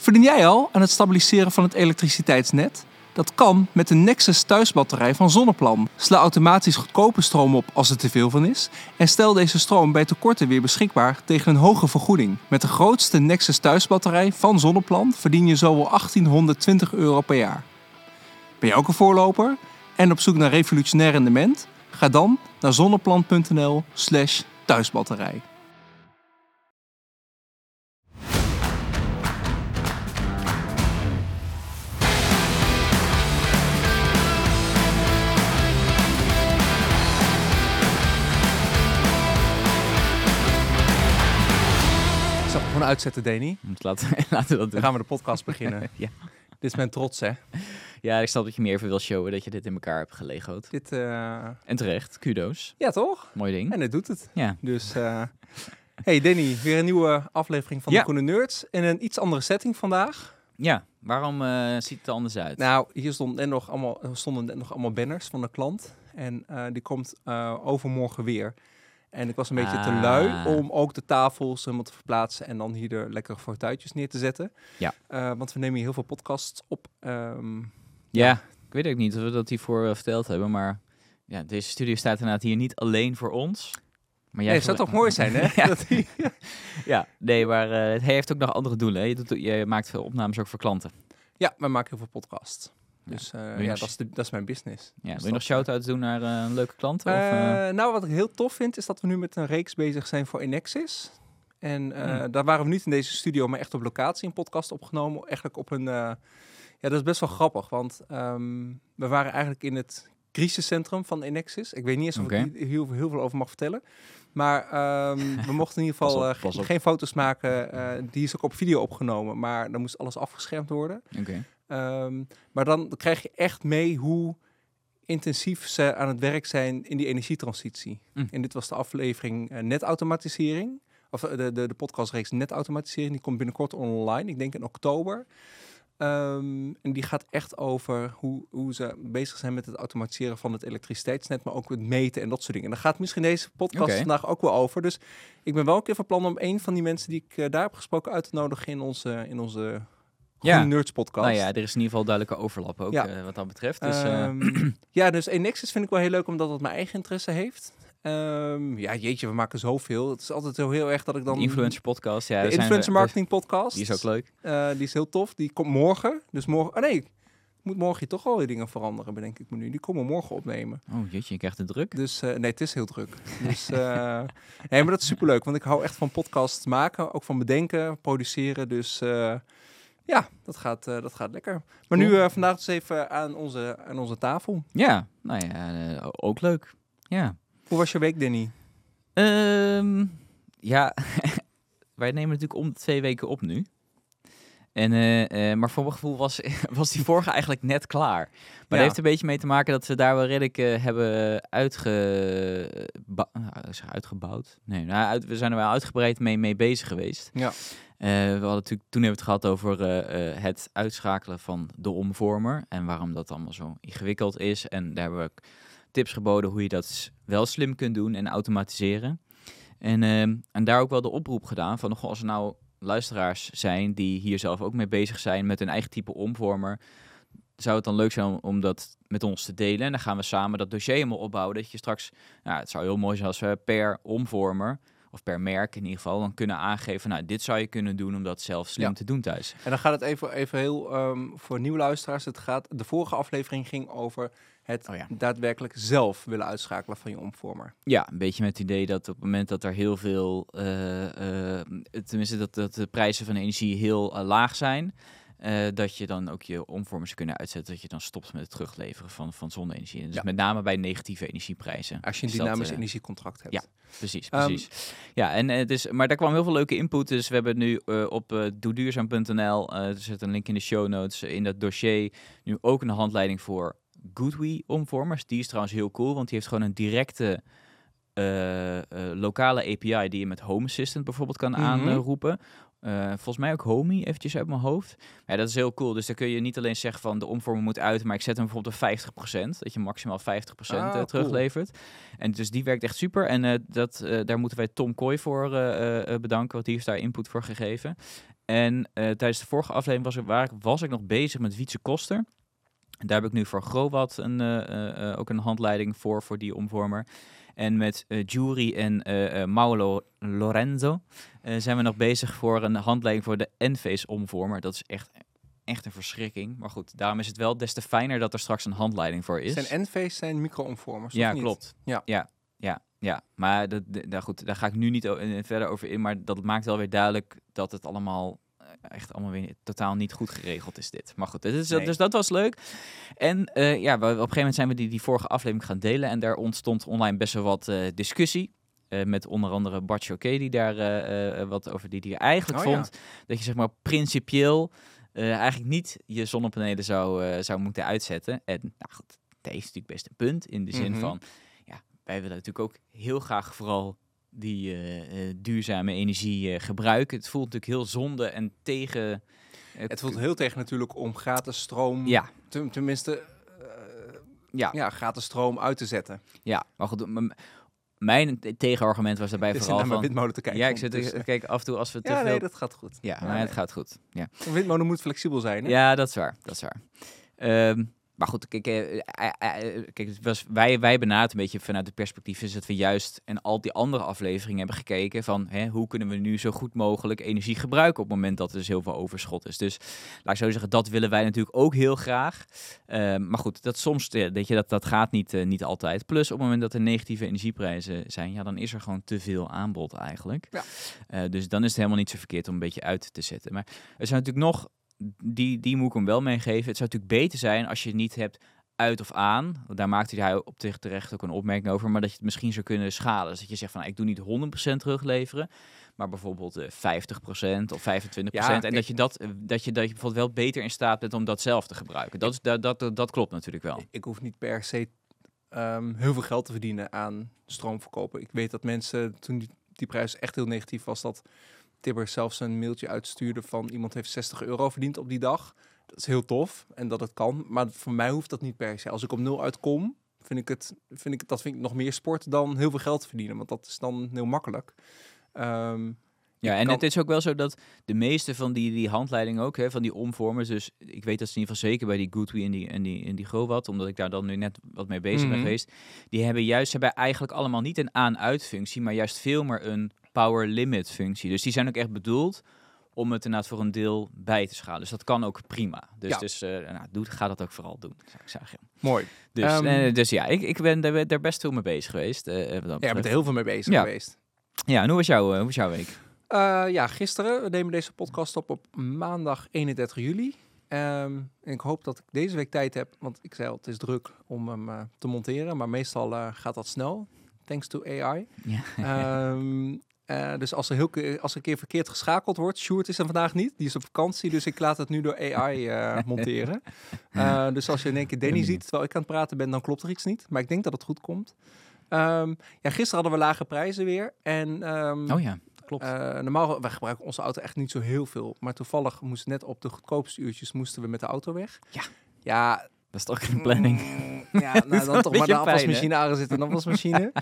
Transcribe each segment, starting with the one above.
Verdien jij al aan het stabiliseren van het elektriciteitsnet? Dat kan met de Nexus thuisbatterij van Zonneplan. Sla automatisch goedkope stroom op als er te veel van is. En stel deze stroom bij tekorten weer beschikbaar tegen een hoge vergoeding. Met de grootste Nexus thuisbatterij van Zonneplan verdien je zo wel 1820 euro per jaar. Ben je ook een voorloper en op zoek naar revolutionair rendement? Ga dan naar zonneplan.nl gewoon uitzetten, Deni. Dus Laten, laten we dat Dan gaan we de podcast beginnen. ja. Dit is mijn trots, hè? ja, ik snap dat je meer even wil showen dat je dit in elkaar hebt gelegoed. Dit, eh, En terecht, kudo's. Ja, toch? Mooi ding. En het doet het. Ja. Dus, eh, hey Danny, weer een nieuwe aflevering van Ja. de Groene Nerds. In een iets andere setting vandaag. ja, waarom eh, ziet het er anders uit? Nou, hier stond net nog allemaal, stonden net nog allemaal banners van de klant. En die komt overmorgen weer. En ik was een beetje te Ah. lui om ook de tafels helemaal te verplaatsen en dan hier de lekkere fortuitjes neer te zetten. Ja. Eh, want we nemen hier heel veel podcasts op. Ehm, ja, ik weet ook niet of we dat hiervoor eh, verteld hebben, maar ja, deze studio staat inderdaad hier niet alleen voor ons. Maar nee, het zou toch mooi zijn, hè? ja. Die- ja, nee, maar eh, het heeft ook nog andere doelen. hè. Je, doet, je maakt veel opnames ook voor klanten. ja, wij maken heel veel podcasts. Dus eh, ja, nog- dat is, de, dat is mijn business. Ja, Dus wil je nog dat, shout-outs doen naar eh, een leuke klanten? of, eh? Nou, wat ik heel tof vind, is dat we nu met een reeks bezig zijn voor Enexis. En Hmm. daar waren we niet in deze studio, maar echt op locatie een podcast opgenomen. Eigenlijk op een... ja, dat is best wel grappig, want ehm, we waren eigenlijk in het crisiscentrum van Enexis. Ik weet niet eens of ik hier heel, heel veel over mag vertellen. Maar ehm, we mochten in ieder geval op, eh, geen foto's maken. eh, die is ook op video opgenomen, maar dan moest alles afgeschermd worden. Ehm, maar dan krijg je echt mee hoe intensief ze aan het werk zijn in die energietransitie. Mm. En dit was de aflevering eh, netautomatisering. Of de, de, de podcastreeks netautomatisering. Die komt binnenkort online. Ik denk in oktober. Ehm, en die gaat echt over hoe, hoe ze bezig zijn met het automatiseren van het elektriciteitsnet, maar ook het meten en dat soort dingen. En daar gaat misschien deze podcast vandaag ook wel over. Dus ik ben wel een keer van plan om een van die mensen die ik eh, daar heb gesproken uit te nodigen in onze, in onze Ja. Nerds podcast. Nou ja, er is in ieder geval duidelijke overlap ook Ja. eh, wat dat betreft. Dus, eh, Ehm, ja, dus Enexis vind ik wel heel leuk omdat het mijn eigen interesse heeft. Ehm, ja, jeetje, we maken zoveel. Het is altijd zo heel erg dat ik dan... de influencer podcast. Ja, de daar zijn we- influencer marketing podcast. Die is ook leuk. Eh, die is heel tof. Die komt morgen. Dus morgen... Oh nee, ik moet morgen toch wel weer dingen veranderen, bedenk ik me nu. Die komen we morgen opnemen. Oh jeetje, je krijgt het druk. Dus eh, nee, het is heel druk. Dus eh, nee, maar dat is superleuk. Want ik hou echt van podcasts maken. Ook van bedenken, produceren. Dus ja, dat gaat, dat gaat lekker. Maar nu Cool. vandaag dus even aan onze, aan onze tafel. Ja, nou ja, ook leuk. Ja. Hoe was je week, Danny? Ehm, ja, wij nemen natuurlijk om twee weken op nu. En, eh, eh, maar voor mijn gevoel was, was die vorige eigenlijk net klaar. Maar Ja. dat heeft een beetje mee te maken dat we daar wel redelijk eh, hebben uitge, nou, uitgebouwd. Nee, nou, uit, we zijn er wel uitgebreid mee, mee bezig geweest. Ja. We hadden natuurlijk, toen hebben we het gehad over het uitschakelen van de omvormer. En waarom dat allemaal zo ingewikkeld is. En daar hebben we tips geboden hoe je dat wel slim kunt doen en automatiseren. En, ehm, en daar ook wel de oproep gedaan van goh, als er nou luisteraars zijn die hier zelf ook mee bezig zijn met hun eigen type omvormer. Zou het dan leuk zijn om, om dat met ons te delen? En dan gaan we samen dat dossier helemaal opbouwen. Dat je straks, nou, het zou heel mooi zijn als we per omvormer, of per merk in ieder geval, dan kunnen aangeven, nou, dit zou je kunnen doen om dat zelf slim Ja. te doen thuis. En dan gaat het even, even heel ehm, voor nieuwe luisteraars. Het gaat, de vorige aflevering ging over het Oh ja. daadwerkelijk zelf willen uitschakelen van je omvormer. Ja, een beetje met het idee dat op het moment dat er heel veel, eh, eh, tenminste dat, dat de prijzen van energie heel eh, laag zijn, dat je dan ook je omvormers kunnen uitzetten, dat je dan stopt met het terugleveren van, van zonne-energie. En Dus Ja. met name bij negatieve energieprijzen. Als je een dat, dynamisch energiecontract hebt. ja. Precies, Ehm, precies. ja, en het is, maar daar kwam heel veel leuke input. Dus we hebben nu op doeduurzaam.nl, er zit een link in de show notes, in dat dossier nu ook een handleiding voor GoodWe omvormers. Die is trouwens heel cool, want die heeft gewoon een directe eh, eh, lokale API die je met Home Assistant bijvoorbeeld kan Mhm. aanroepen. Eh, volgens mij ook Homey, eventjes uit mijn hoofd. Ja, dat is heel cool. Dus dan kun je niet alleen zeggen van de omvormer moet uit, maar ik zet hem bijvoorbeeld op 50%. Dat je maximaal 50% Ah, cool. teruglevert. En dus die werkt echt super. En dat, daar moeten wij Tom Kooi voor bedanken, want die heeft daar input voor gegeven. En tijdens de vorige aflevering was ik, waar, was ik nog bezig met Wietse Koster. Daar heb ik nu voor Growat een, eh, eh, eh, ook een handleiding voor, voor die omvormer. En met Jury en eh, Mauro Lorenzo zijn we nog bezig voor een handleiding voor de Enphase omvormer. Dat is echt, echt een verschrikking. Maar goed, daarom is het wel des te fijner dat er straks een handleiding voor is. Zijn NV's zijn micro-omvormers, Ja, of niet? klopt. Ja. ja, ja, ja. Maar dat, d- daar, goed, daar ga ik nu niet verder over in. Maar dat maakt wel weer duidelijk dat het allemaal echt allemaal weer totaal niet goed geregeld is dit. Maar goed, dit is, Nee. dus dat was leuk. En eh, ja, we, op een gegeven moment zijn we die, die vorige aflevering gaan delen. En daar ontstond online best wel wat eh, discussie. eh, met onder andere Bart Choquet, die daar eh, eh, wat over die, die eigenlijk Oh, ja. vond dat je zeg maar principieel eh, eigenlijk niet je zonnepanelen zou, eh, zou moeten uitzetten. En nou goed, dat is natuurlijk best een punt in de zin Mhm. van, ja, wij willen natuurlijk ook heel graag vooral die eh, eh, duurzame energie eh, gebruiken. Het voelt natuurlijk heel zonde en tegen... Het voelt heel tegen natuurlijk om gratis stroom, Ja, ten- tenminste, ja, ja, gratis stroom uit te zetten. ja. Maar goed, mijn tegenargument was daarbij vooral naar van... windmolen te kijken. Ja, ik zit ondertussen. kijk af en toe als we te Ja, veel... nee, dat gaat goed. Ja, Ja, maar het nee. gaat goed. Ja. Een windmolen moet flexibel zijn, hè? Ja, dat is waar. Dat is waar. Ehm, maar goed, kijk, eh, eh, eh, kijk het was, wij, wij benaderen een beetje vanuit het perspectief is dat we juist en al die andere afleveringen hebben gekeken van hè, hoe kunnen we nu zo goed mogelijk energie gebruiken op het moment dat er dus heel veel overschot is. Dus laat ik zo zeggen, dat willen wij natuurlijk ook heel graag. Ehm, maar goed, dat soms, weet je, dat, dat gaat niet, niet altijd. Plus op het moment dat er negatieve energieprijzen zijn, ja, dan is er gewoon te veel aanbod eigenlijk. Ja. Dus dan is het helemaal niet zo verkeerd om een beetje uit te zetten. Maar er zijn natuurlijk nog die, die moet ik hem wel meegeven. Het zou natuurlijk beter zijn als je het niet hebt uit of aan. Daar maakte hij op zich terecht ook een opmerking over. Maar dat je het misschien zou kunnen schalen. Dus dat je zegt van, nou, ik doe niet 100% terugleveren. Maar bijvoorbeeld eh 50% of 25%. Ja, en dat je, dat, eh, dat, je, dat je bijvoorbeeld wel beter in staat bent om dat zelf te gebruiken. Dat, is, dat, dat, dat klopt natuurlijk wel. Ik hoef niet per se ehm, heel veel geld te verdienen aan stroomverkopen. Ik weet dat mensen, toen die, die prijs echt heel negatief was, dat Tibber zelfs een mailtje uitstuurde van iemand heeft 60 euro verdiend op die dag. Dat is heel tof en dat het kan, maar voor mij hoeft dat niet per se. Als ik op nul uitkom, vind ik het, vind ik, dat vind ik nog meer sport dan heel veel geld verdienen, want dat is dan heel makkelijk. Ehm, Ja, en kan- het is ook wel zo dat de meeste van die, die handleidingen ook, hè, van die omvormers, dus ik weet dat ze in ieder geval zeker bij die Goodwee en die, en die, en die Growat, omdat ik daar dan nu net wat mee bezig ben Mhm. geweest, die hebben juist, ze hebben eigenlijk allemaal niet een aan-uit functie, maar juist veel meer een power limit functie. Dus die zijn ook echt bedoeld om het inderdaad voor een deel bij te schalen. Dus dat kan ook prima. Dus, Ja. dus eh, nou, doe, ga dat ook vooral doen, zou ik zeggen. mooi. Dus, Ehm, eh, dus ja, ik, ik ben daar, daar best veel mee bezig geweest. dat Ja, je bent er heel veel mee bezig Ja. geweest. ja, en hoe was, jouw, hoe was jouw week? Ja, gisteren. We nemen deze podcast op op maandag 31 juli. Ehm, en ik hoop dat ik deze week tijd heb, want ik zei al, het is druk om hem te monteren. Maar meestal gaat dat snel, thanks to AI. Ja. Ehm, eh, dus als er, heel, als er een keer verkeerd geschakeld wordt, Sjoerd is er vandaag niet, die is op vakantie, dus ik laat het nu door AI eh, monteren. Eh, dus als je in één keer Danny ziet terwijl ik aan het praten ben, dan klopt er iets niet. Maar ik denk dat het goed komt. Ehm, ja, gisteren hadden we lage prijzen weer. En ehm, Oh ja, klopt. normaal, wij gebruiken onze auto echt niet zo heel veel. Maar toevallig moest net op de goedkoopste uurtjes moesten we met de auto weg. Ja. Ja, dat is toch geen planning. mm, ja, nou, dan toch maar de afwasmachine aangezet, een afwasmachine.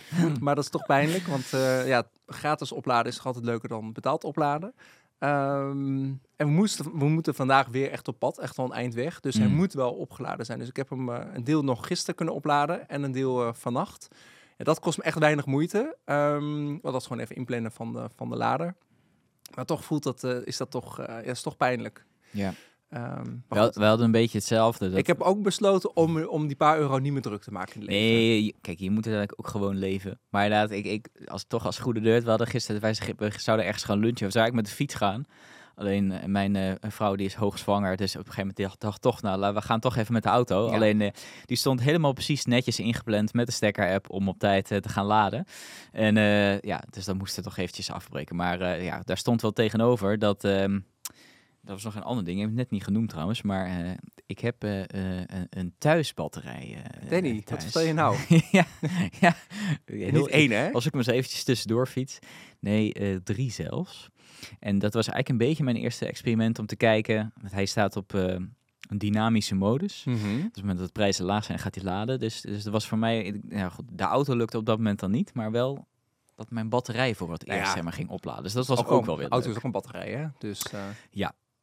maar dat is toch pijnlijk, want eh, ja, gratis opladen is toch altijd leuker dan betaald opladen. Ehm, en we, moesten, we moeten vandaag weer echt op pad, echt wel een eind weg. Dus hij Mm. moet wel opgeladen zijn. Dus ik heb hem eh, een deel nog gisteren kunnen opladen en een deel eh, vannacht. Ja, dat kost me echt weinig moeite. Ehm want dat is gewoon even inplannen van de, van de lader. Maar toch voelt dat, is dat toch, ja, is toch pijnlijk. Ja. Ehm, Wel, goed. we hadden een beetje hetzelfde. Dat... Ik heb ook besloten om, om die paar euro niet meer druk te maken in het leven. Nee, kijk, je moet uiteindelijk ook gewoon leven. Maar inderdaad, ik, ik, als, toch als goede deur, we hadden gisteren, wij zouden ergens gaan lunchen. We zouden eigenlijk met de fiets gaan. Alleen eh, mijn eh, vrouw die is hoogzwanger, dus op een gegeven moment dacht ik toch, nou, we gaan toch even met de auto. Ja. Alleen eh, die stond helemaal precies netjes ingepland met de stekker-app om op tijd te gaan laden. En ja, dus dan moesten we toch eventjes afbreken. Maar ja, daar stond wel tegenover dat... dat was nog een ander ding, ik heb het net niet genoemd trouwens, maar eh, ik heb eh, eh, een, thuisbatterij. Danny, thuis. wat vertel je nou? ja, ja. Heel, niet één, hè? Als ik hem eens eventjes tussendoor fiets. Nee, drie zelfs. En dat was eigenlijk een beetje mijn eerste experiment om te kijken. Want hij staat op een dynamische modus. Mhm. Dus op het moment dat de prijzen laag zijn, gaat hij laden. Dus, dus dat was voor mij... Ja, goed, de auto lukte op dat moment dan niet, maar wel dat mijn batterij voor het Nou eerst ja. zeg maar, ging opladen. Dus dat was ook, wel weer Auto is ook een batterij, hè? Dus eh,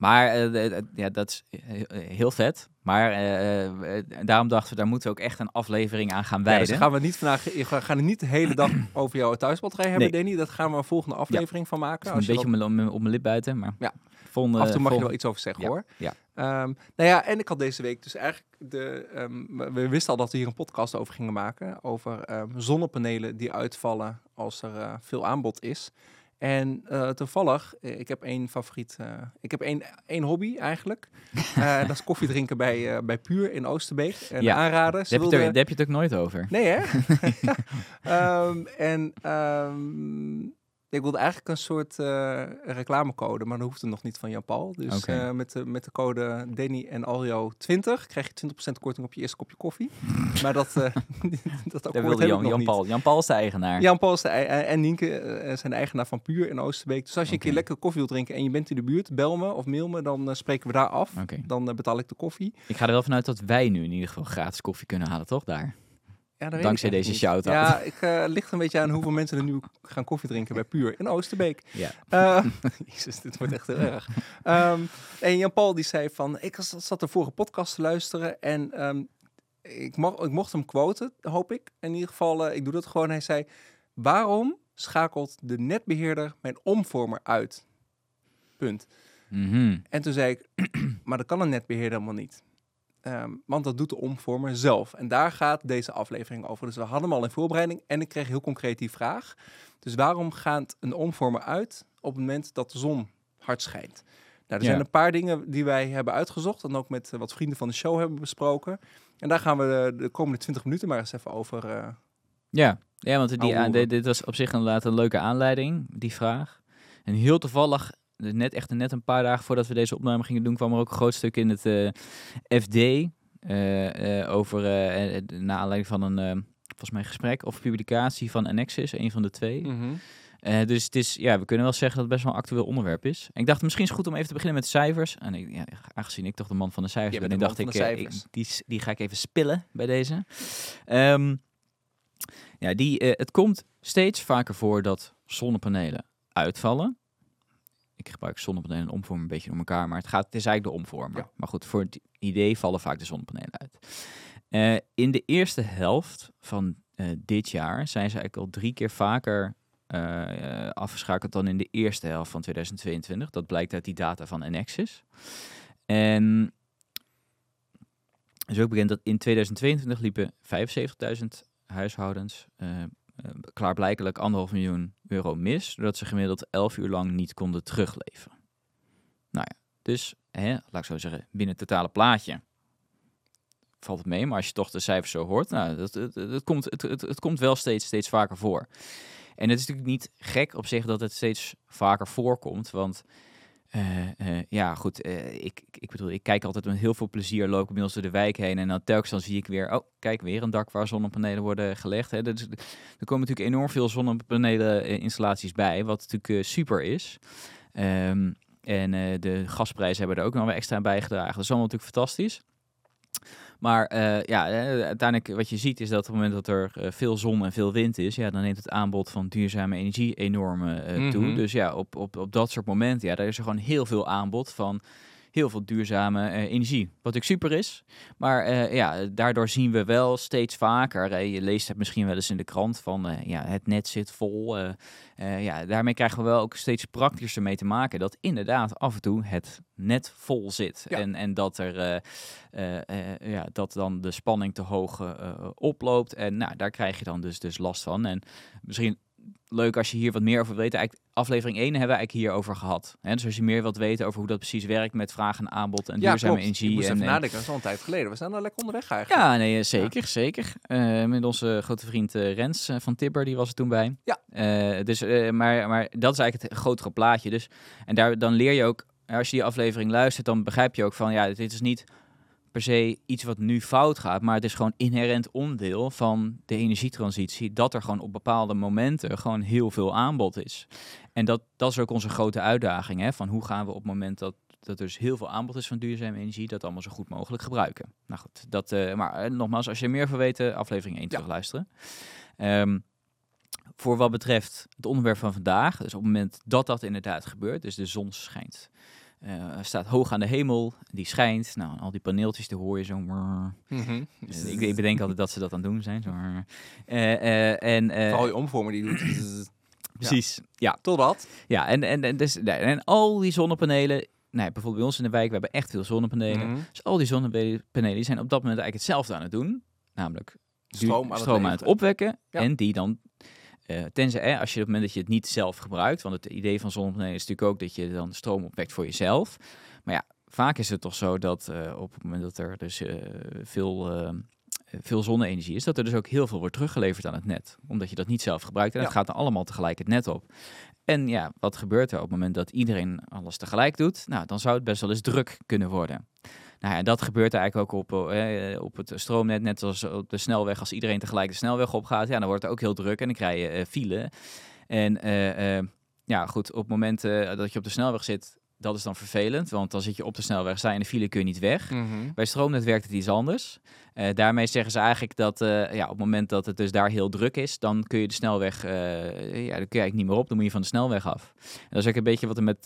Maar eh, ja, dat is heel, vet. Maar eh, eh, daarom dachten we, daar moeten we ook echt een aflevering aan gaan ja, wijden. dus gaan we niet vandaag, we gaan het niet de hele dag over jouw thuisbatterij hebben, Nee. Danny. Dat gaan we een volgende aflevering van maken. een Als je beetje op mijn, lip buiten, maar Ja. volgende, af en toe mag je wel iets over zeggen, Ja, hoor. ja. Ehm, nou ja, en ik had deze week dus eigenlijk de. ehm, we- wisten al dat we hier een podcast over gingen maken. Over ehm, zonnepanelen die uitvallen als er veel aanbod is. En eh, toevallig, eh, ik heb één favoriet. eh, ik heb één, één hobby eigenlijk. Dat is koffie drinken bij, bij Puur in Oosterbeek. En Ja. aanraden. Daar Ze heb, je het, wilden- daar heb je het ook nooit over. Nee, hè? Ehm, en ehm, ik wilde eigenlijk een soort eh, reclamecode, maar dat hoeft er nog niet van Jan-Paul. Dus eh, met, de, met de code Danny en Aljo 20 krijg je 20% korting op je eerste kopje koffie. maar dat, eh dat akkoord wilde Jan, Jan. Paul. Jan Paul is de eigenaar. Jan-Paul is de ei- en Nienke zijn eigenaar van Puur in Oosterbeek. Dus als je een keer lekker koffie wilt drinken en je bent in de buurt, bel me of mail me, dan spreken we daar af. Dan betaal ik de koffie. Ik ga er wel vanuit dat wij nu in ieder geval gratis koffie kunnen halen, toch? Daar. Ja, Dankzij deze niet. shout-out. Ja, ik eh ligt een beetje aan hoeveel mensen er nu gaan koffie drinken bij Puur in Oosterbeek. Ja. Eh, Jezus, dit wordt echt heel erg. Ehm, en Jan-Paul die zei van, ik zat de vorige podcast te luisteren en ehm, ik, mag, ik mocht hem quoten, hoop ik. In ieder geval, eh, ik doe dat gewoon. Hij zei, waarom schakelt de netbeheerder mijn omvormer uit? Punt. Mhm. En toen zei ik, maar dat kan een netbeheerder helemaal niet. Ehm, want dat doet de omvormer zelf. En daar gaat deze aflevering over. Dus we hadden hem al in voorbereiding en ik kreeg heel concreet die vraag. Dus waarom gaat een omvormer uit op het moment dat de zon hard schijnt? Nou, er Ja. zijn een paar dingen die wij hebben uitgezocht en ook met eh, wat vrienden van de show hebben besproken. En daar gaan we de, de komende 20 minuten maar eens even over. eh, Ja, ja want die, aan- hoeren. dit, dit was op zich inderdaad een leuke aanleiding, die vraag. En heel toevallig, dus net echt net een paar dagen voordat we deze opname gingen doen, kwam er ook een groot stuk in het eh, FD eh, eh, over, eh, eh, naar aanleiding van een, volgens mij gesprek of publicatie van Annexis, een van de twee. Eh, dus het is, ja, we kunnen wel zeggen dat het best wel een actueel onderwerp is. En ik dacht, misschien is het goed om even te beginnen met cijfers. En ik, ja, aangezien ik toch de man van de cijfers ben, de dacht ik, ik- die, die ga ik even spillen bij deze. Ehm, ja, die, het komt steeds vaker voor dat zonnepanelen uitvallen. Ik gebruik zonnepanelen en omvormer een beetje door elkaar, maar het, gaat, het is eigenlijk de omvormer. Ja. Maar goed, voor het idee vallen vaak de zonnepanelen uit. Eh, in de eerste helft van eh, dit jaar zijn ze eigenlijk al drie keer vaker eh, afgeschakeld dan in de eerste helft van 2022. Dat blijkt uit die data van Enexis. En het is ook bekend dat in 2022 liepen 75.000 huishoudens klaarblijkelijk anderhalf miljoen euro mis, doordat ze gemiddeld 11 uur lang niet konden terugleveren. Nou ja, dus hè, laat ik zo zeggen, binnen het totale plaatje valt het mee, maar als je toch de cijfers zo hoort, nou, dat, het komt, het, het, het komt wel steeds, steeds vaker voor. En het is natuurlijk niet gek op zich dat het steeds vaker voorkomt, want uh, uh, ja, goed, uh, ik, ik bedoel, ik kijk altijd met heel veel plezier, loop inmiddels door de wijk heen en dan telkens zie ik weer, oh, kijk, weer een dak waar zonnepanelen worden gelegd. Hè. Dus, er komen natuurlijk enorm veel zonnepanelen installaties bij, wat natuurlijk super is. Um, en de gasprijzen hebben er ook nog weer extra aan bijgedragen. Dat is allemaal natuurlijk fantastisch. Maar uh, ja, uiteindelijk wat je ziet is dat op het moment dat er uh, veel zon en veel wind is, ja, dan neemt het aanbod van duurzame energie enorm uh, mm -hmm. toe. Dus ja, op, op, op dat soort momenten, ja, daar is er gewoon heel veel aanbod van heel veel duurzame energie. Wat ook super is. Maar ja, daardoor zien we wel steeds vaker, je leest het misschien wel eens in de krant van ja, het net zit vol. ja, daarmee krijgen we wel ook steeds praktischer mee te maken dat inderdaad af en toe het net vol zit. Ja. En, en dat er ja, dat dan de spanning te hoog oploopt. En nou, daar krijg je dan dus, dus last van. En misschien leuk als je hier wat meer over weet. Eigenlijk, aflevering 1 hebben we eigenlijk hierover gehad. Hè? Dus als je meer wilt weten over hoe dat precies werkt met vraag en aanbod en ja, duurzame klopt. energie. Ik moest en, even en, nadenken, dat is al een tijd geleden. We zijn daar lekker onderweg eigenlijk. Ja, nee, zeker, ja. zeker. Uh, met onze grote vriend uh, Rens uh, van Tibber, die was er toen bij. Ja. dus, maar, maar dat is eigenlijk het grotere plaatje. Dus, en daar, dan leer je ook, als je die aflevering luistert, dan begrijp je ook van, ja, dit is niet per se iets wat nu fout gaat, maar het is gewoon inherent onderdeel van de energietransitie, dat er gewoon op bepaalde momenten gewoon heel veel aanbod is. En dat, dat is ook onze grote uitdaging, hè, van hoe gaan we op het moment dat, dat er dus heel veel aanbod is van duurzame energie, dat allemaal zo goed mogelijk gebruiken. Nou goed, dat, uh, maar uh, nogmaals, als je er meer van weet, aflevering 1 ja. terug luisteren. Um, voor wat betreft het onderwerp van vandaag, dus op het moment dat dat inderdaad gebeurt, dus de zon schijnt. Eh, staat hoog aan de hemel, die schijnt. Nou, al die paneeltjes, die hoor je zo. Mhm. Dus ik, ik bedenk altijd dat ze dat aan het doen zijn. Zo. Eh, eh, en, Vooral je omvormer die doet. precies, ja. Totdat. Ja, en, en, en, dus, nee, en al die zonnepanelen, nou, ja, bijvoorbeeld bij ons in de wijk, we hebben echt veel zonnepanelen. Mhm. Dus al die zonnepanelen die zijn op dat moment eigenlijk hetzelfde aan het doen. Namelijk Stroom aan het aan opwekken. Ja. En die dan, eh, tenzij eh, als je op het moment dat je het niet zelf gebruikt, want het idee van zonnepanelen is natuurlijk ook dat je dan stroom opwekt voor jezelf. Maar ja, vaak is het toch zo dat eh, op het moment dat er dus eh, veel, veel zonne-energie is, dat er dus ook heel veel wordt teruggeleverd aan het net. Omdat je dat niet zelf gebruikt en Ja. het gaat dan allemaal tegelijk het net op. En ja, wat gebeurt er op het moment dat iedereen alles tegelijk doet? Nou, dan zou het best wel eens druk kunnen worden. Nou ja, dat gebeurt eigenlijk ook op, eh, op het stroomnet, net als op de snelweg. Als iedereen tegelijk de snelweg opgaat, ja, dan wordt het ook heel druk en dan krijg je eh, file. En eh, eh, ja, goed, op het moment eh, dat je op de snelweg zit, dat is dan vervelend. Want dan zit je op de snelweg, sta je in de file, kun je niet weg. Mhm. Bij stroomnet werkt het iets anders. Eh, daarmee zeggen ze eigenlijk dat eh, ja, op het moment dat het dus daar heel druk is, dan kun je de snelweg, eh, ja, dan kun je eigenlijk niet meer op. Dan moet je van de snelweg af. En dat is ook een beetje wat er met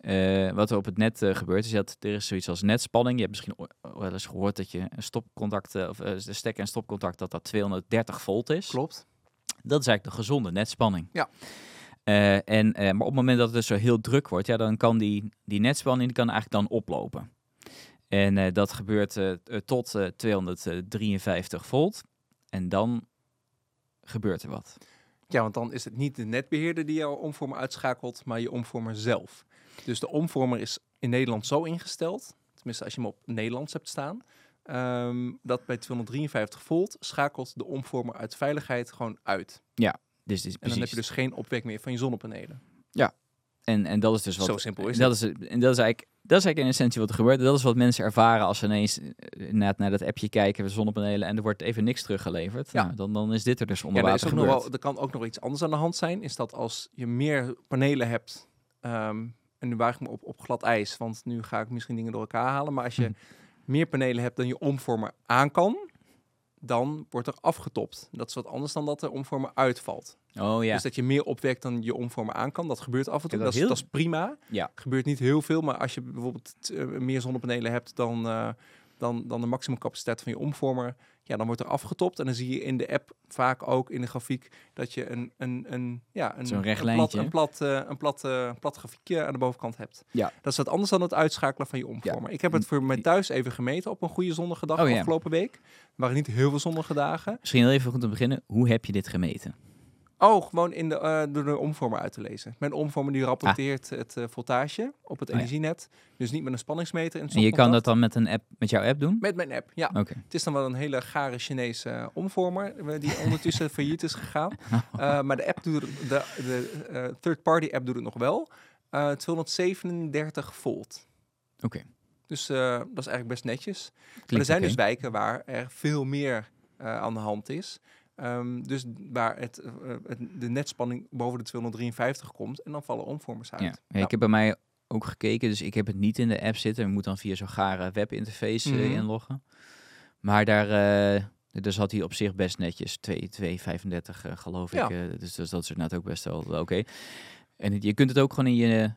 eh, wat er op het net eh, gebeurt. Is dat er is zoiets als netspanning. Je hebt misschien wel eens gehoord dat je een stopcontact, eh, of de stekker en stopcontact, dat dat 230 volt is. Klopt. Dat is eigenlijk de gezonde netspanning. Ja. En, maar op het moment dat het dus zo heel druk wordt, ja, dan kan die, die netspanning kan eigenlijk dan oplopen. En dat gebeurt tot eh, 253 volt. En dan gebeurt er wat. Ja, want dan is het niet de netbeheerder die jouw omvormer uitschakelt, maar je omvormer zelf. Dus de omvormer is in Nederland zo ingesteld, tenminste als je hem op Nederlands hebt staan, ehm, dat bij 253 volt schakelt de omvormer uit veiligheid gewoon uit. Dus, dit is En dan heb je dus geen opwek meer van je zonnepanelen. en, en dat is dus wat. Zo simpel is dat Is, en dat is eigenlijk. Dat is eigenlijk in essentie wat er gebeurt. Dat is wat mensen ervaren als ze ineens eh, inderdaad naar dat appje kijken, we zonnepanelen, en er wordt even niks teruggeleverd. Ja. Nou, dan, dan is dit er dus onder Ja, er, is water ook nog gebeurd. wel, er kan ook nog iets anders aan de hand zijn. Is dat als je meer panelen hebt. ehm, en nu waag ik me op, op glad ijs. Want nu ga ik misschien dingen door elkaar halen. Maar als je Hm. meer panelen hebt dan je omvormer aan kan. Dan wordt er afgetopt. Dat is wat anders dan dat de omvormer uitvalt. Oh ja. Dus dat je meer opwekt dan je omvormer aan kan. Dat gebeurt af en toe. Dat, dat is, heel- dat is prima. Ja. Gebeurt niet heel veel. Maar als je bijvoorbeeld eh, meer zonnepanelen hebt dan, eh, dan, dan de maximumcapaciteit van je omvormer. Ja, dan wordt er afgetopt. En dan zie je in de app vaak ook in de grafiek dat je een, een, een, ja, een, Zo'n recht een plat, een plat, eh, een plat, eh, plat grafiekje aan de bovenkant hebt. Ja. Dat is wat anders dan het uitschakelen van je omvormer. Ik heb het voor mij thuis even gemeten op een goede zonnige dag Oh, ja. afgelopen week. Er waren niet heel veel zonnige dagen. Misschien heel even goed te beginnen. Hoe heb je dit gemeten? Oh, gewoon in de, eh, door de omvormer uit te lezen. Mijn omvormer die rapporteert het eh, voltage op het Ah. Oh ja. energienet. Dus niet met een spanningsmeter. En, En je kan dat dan met een app, met jouw app doen? Met mijn app, ja. Oké. Het is dan wel een hele gare Chinese eh, omvormer die ondertussen failliet is gegaan. Eh, maar de app doet het- de, de third-party app doet het nog wel. Eh 237 volt. Oké. Dus dat is eigenlijk best netjes. maar er zijn dus wijken waar er veel meer aan de hand is. Ehm, dus waar het, eh, het, de netspanning boven de 253 komt en dan vallen omvormers uit. Ja. Nou, Ik heb bij mij ook gekeken, dus ik heb het niet in de app zitten. Je moet dan via zo'n gare webinterface eh, Mhm. inloggen. Maar daar, eh dus had hij op zich best netjes 2, 235 eh, geloof Ja. ik. eh, dus, dus dat is inderdaad ook best wel oké. En het- je kunt het ook gewoon in je,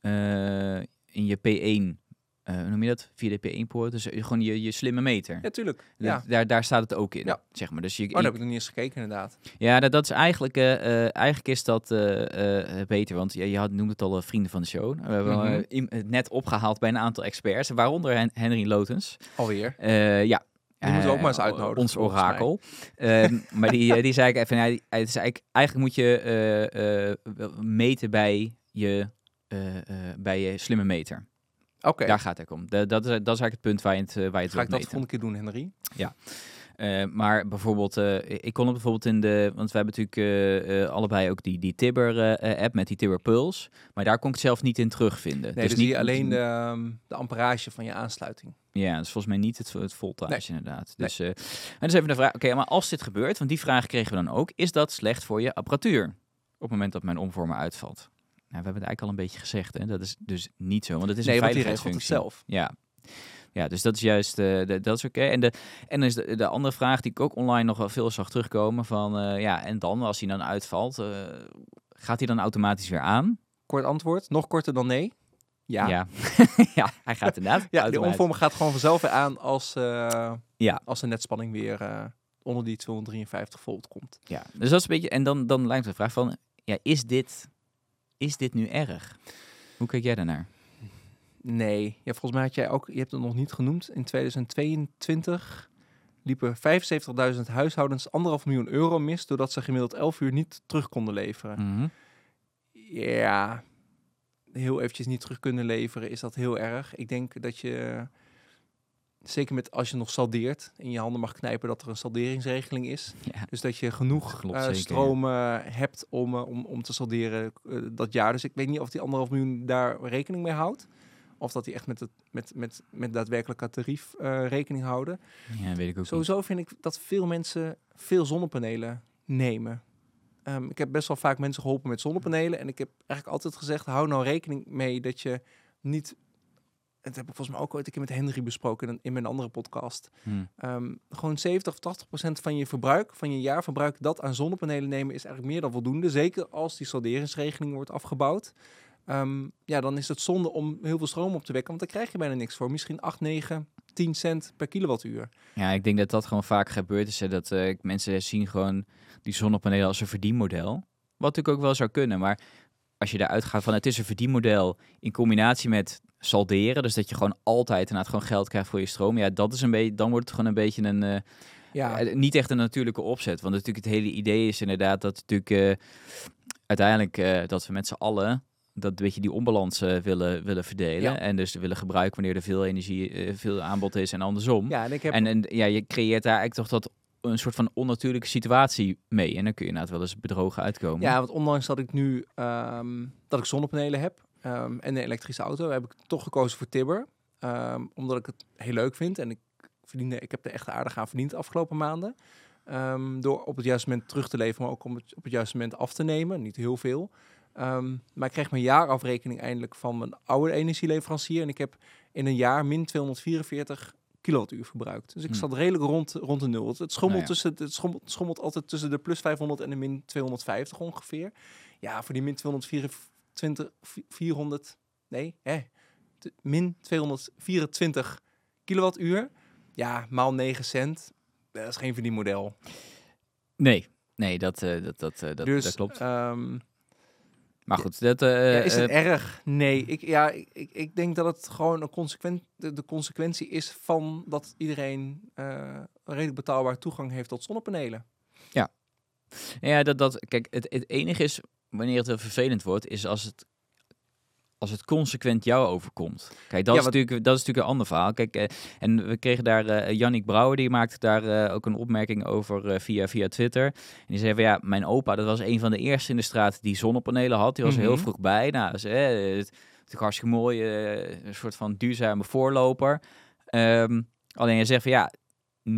eh, in je P1, eh, hoe noem je dat? Via de P1-poort. Dus eh, gewoon je, je slimme meter. ja, tuurlijk. Ja. Daar, daar staat het ook in, Ja. zeg maar. Dus je, Oh, daar heb ik nog niet eens gekeken inderdaad. ja, dat, dat is eigenlijk, eh, eh, eigenlijk is dat eh, eh, beter. Want je, je had, noemde het al eh, vrienden van de show. We hebben Mhm. eh, in- het net opgehaald bij een aantal experts, waaronder Hen- Henry Lotens. Alweer. Eh, ja. Die moeten we ook Eh, maar eens uitnodigen, Ons orakel. Ehm, maar die, eh, die zei ik even, het is eigenlijk, eigenlijk moet je eh, eh, meten bij je, eh, eh, bij je slimme meter. Oké, Daar gaat het om. Da- dat, is, dat is eigenlijk het punt waar je het, eh, waar je het ga ik dat de meten. volgende keer doen, Henry. Eh, maar bijvoorbeeld, eh, ik kon het bijvoorbeeld in de, want we hebben natuurlijk allebei ook die, die Tibber-app met die Tibber Pulse. Maar daar kon ik het zelf niet in terugvinden. Nee, dus, niet zie je alleen de, ehm, de amperage van je aansluiting. Ja, dat is volgens mij niet het, het voltage Nee. inderdaad. Dus, en dus even de vraag, oké, maar als dit gebeurt, want die vraag kregen we dan ook, is dat slecht voor je apparatuur? Op het moment dat mijn omvormer uitvalt. Nou, we hebben het eigenlijk al een beetje gezegd, hè? dat is dus niet zo, want het is nee, een veiligheidsfunctie. zelf. Ja. Ja, dus dat is juist eh, de, dat is oké. En, de, en dan is de, de andere vraag die ik ook online nog wel veel zag terugkomen van eh, ja, en dan als hij dan uitvalt, eh, gaat hij dan automatisch weer aan? Kort antwoord, nog korter dan nee. Ja. Ja, ja hij gaat inderdaad. Ja, automatisch. omvormer gaat gewoon vanzelf weer aan als, Ja. als de netspanning weer onder die 253 volt komt. Ja, dus dat is een beetje. En dan, dan lijkt de vraag van, ja, is dit, is dit nu erg? Hoe kijk jij daarnaar? Nee, ja, volgens mij had jij ook, je hebt het nog niet genoemd, in 2022 liepen 75.000 huishoudens anderhalf miljoen euro mis doordat ze gemiddeld 11 uur niet terug konden leveren. Mhm. Ja, heel eventjes niet terug kunnen leveren, is dat heel erg. Ik denk dat je, zeker met als je nog saldeert, in je handen mag knijpen dat er een salderingsregeling is. Ja. Dus dat je genoeg eh, ja. stroom hebt om, eh, om, om te salderen eh, dat jaar. Dus ik weet niet of die anderhalf miljoen daar rekening mee houdt. Of dat die echt met het met, met, met daadwerkelijke tarief eh, rekening houden. ja, weet ik ook niet. Sowieso vind ik dat veel mensen veel zonnepanelen nemen. Ehm, ik heb best wel vaak mensen geholpen met zonnepanelen. En ik heb eigenlijk altijd gezegd, hou nou rekening mee dat je niet... Dat heb ik volgens mij ook ooit een keer met Henry besproken in, mijn andere podcast. Hm. Ehm, gewoon 70 of 80 procent van je verbruik, van je jaarverbruik, dat aan zonnepanelen nemen is eigenlijk meer dan voldoende. Zeker als die salderingsregeling wordt afgebouwd. Ehm, ja, dan is het zonde om heel veel stroom op te wekken, want daar krijg je bijna niks voor. Misschien 8, 9, 10 cent per kilowattuur. Ja, ik denk dat dat gewoon vaak gebeurt. Is hè, dat eh, mensen zien gewoon die zonnepanelen als een verdienmodel. Wat natuurlijk ook wel zou kunnen. Maar als je daaruit gaat van het is een verdienmodel in combinatie met salderen. Dus dat je gewoon altijd inderdaad gewoon geld krijgt voor je stroom. Ja, dat is een beetje, dan wordt het gewoon een beetje een... eh, Ja, eh, niet echt een natuurlijke opzet. Want natuurlijk het hele idee is inderdaad dat natuurlijk eh, uiteindelijk dat we met z'n allen dat weet je die onbalans willen, willen verdelen. Ja. En dus willen gebruiken wanneer er veel energie, veel aanbod is en andersom. ja en ik heb En, en ja, je creëert daar eigenlijk toch dat een soort van onnatuurlijke situatie mee. En dan kun je inderdaad wel eens bedrogen uitkomen. Ja, want ondanks dat ik nu ehm, dat ik zonnepanelen heb ehm, en een elektrische auto, heb ik toch gekozen voor Tibber. Ehm, omdat ik het heel leuk vind en ik, verdiende, ik heb er echt aardig aan verdiend de afgelopen maanden. Ehm, door op het juiste moment terug te leveren, maar ook om het op het juiste moment af te nemen. Niet heel veel. Maar ik kreeg mijn jaarafrekening eindelijk van mijn oude energieleverancier. En ik heb in een jaar min 244 kilowattuur verbruikt. Dus ik Hm. zat redelijk rond, rond de nul. Het, het, schommelt Nou ja. tussen, het schommelt, schommelt altijd tussen de plus 500 en de min 250 ongeveer. Ja, voor die min 224, 400, nee, hè, min 224 kilowattuur. Ja, maal 9 cent. Dat is geen verdienmodel. Nee, nee, dat, eh, dat, dat, eh, dat, dus, dat klopt. ehm, maar goed, dat... eh, ja, is het eh, erg? Nee, ik, ja, ik, ik, denk dat het gewoon een consequent, de, de consequentie is van dat iedereen eh, redelijk betaalbaar toegang heeft tot zonnepanelen. Ja, dat, dat, kijk, het, het enige is, wanneer het wel vervelend wordt, is als het, als het consequent jou overkomt. Kijk, dat, Ja, is, natuurlijk, dat is natuurlijk een ander verhaal. Kijk, eh, en we kregen daar, eh Jannik Brouwer, die maakte daar eh, ook een opmerking over via, via Twitter. En die zei van, ja, mijn opa, dat was een van de eerste in de straat die zonnepanelen had. Die was er heel Mhm. vroeg bij. Nou, dus, eh, het is hartstikke mooi, een soort van duurzame voorloper. Ehm, alleen je zegt van, ja,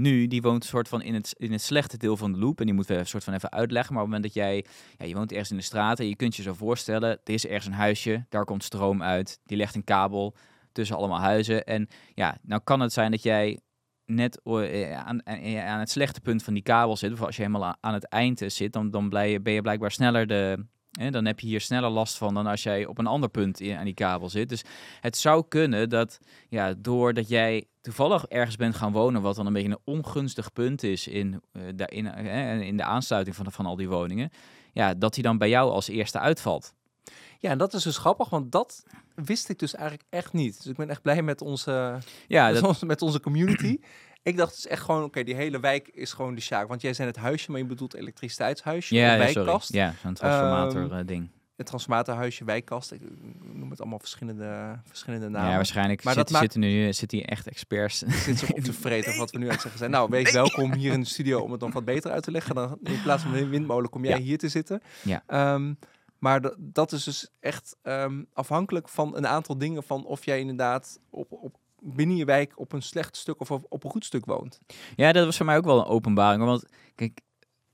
nu, die woont soort van in het, in het slechte deel van de loop. En die moeten we een soort van even uitleggen. Maar op het moment dat jij, ja, je woont ergens in de straat en je kunt je zo voorstellen, er is ergens een huisje, daar komt stroom uit, die legt een kabel tussen allemaal huizen. En ja, nou kan het zijn dat jij net eh, aan, aan aan het slechte punt van die kabel zit, of als je helemaal aan het eind eh, zit, dan, dan ben je blijkbaar sneller de... hè, dan heb je hier sneller last van dan als jij op een ander punt in, aan die kabel zit. Dus het zou kunnen dat, ja, doordat jij toevallig ergens bent gaan wonen, wat dan een beetje een ongunstig punt is in, eh, daarin, eh, in de aansluiting van, van al die woningen, ja, dat die dan bij jou als eerste uitvalt. Ja, en dat is dus grappig, want dat wist ik dus eigenlijk echt niet. Dus ik ben echt blij met onze, Ja, dat, met onze community. Ik dacht dus echt gewoon, oké, die hele wijk is gewoon de Sjaak. Want jij zei het huisje, maar je bedoelt elektriciteitshuisje, ja, wijkkast. Ja, zo'n transformator Ehm, eh, ding. Het transformatorhuisje, wijkkast. Ik noem het allemaal verschillende, verschillende namen. ja, waarschijnlijk maar zit, dat maakt- zitten nu zitten hier echt experts. zit zich op te vreten wat we nu aan het zeggen zijn. Nou, wees welkom hier in de studio om het nog wat beter uit te leggen. Dan in plaats van een windmolen kom jij Ja. hier te zitten. Ja. Ehm, maar dat- dat is dus echt ehm, afhankelijk van een aantal dingen van of jij inderdaad op, op, binnen je wijk op een slecht stuk of op, een goed stuk woont. Ja, dat was voor mij ook wel een openbaring. Want kijk,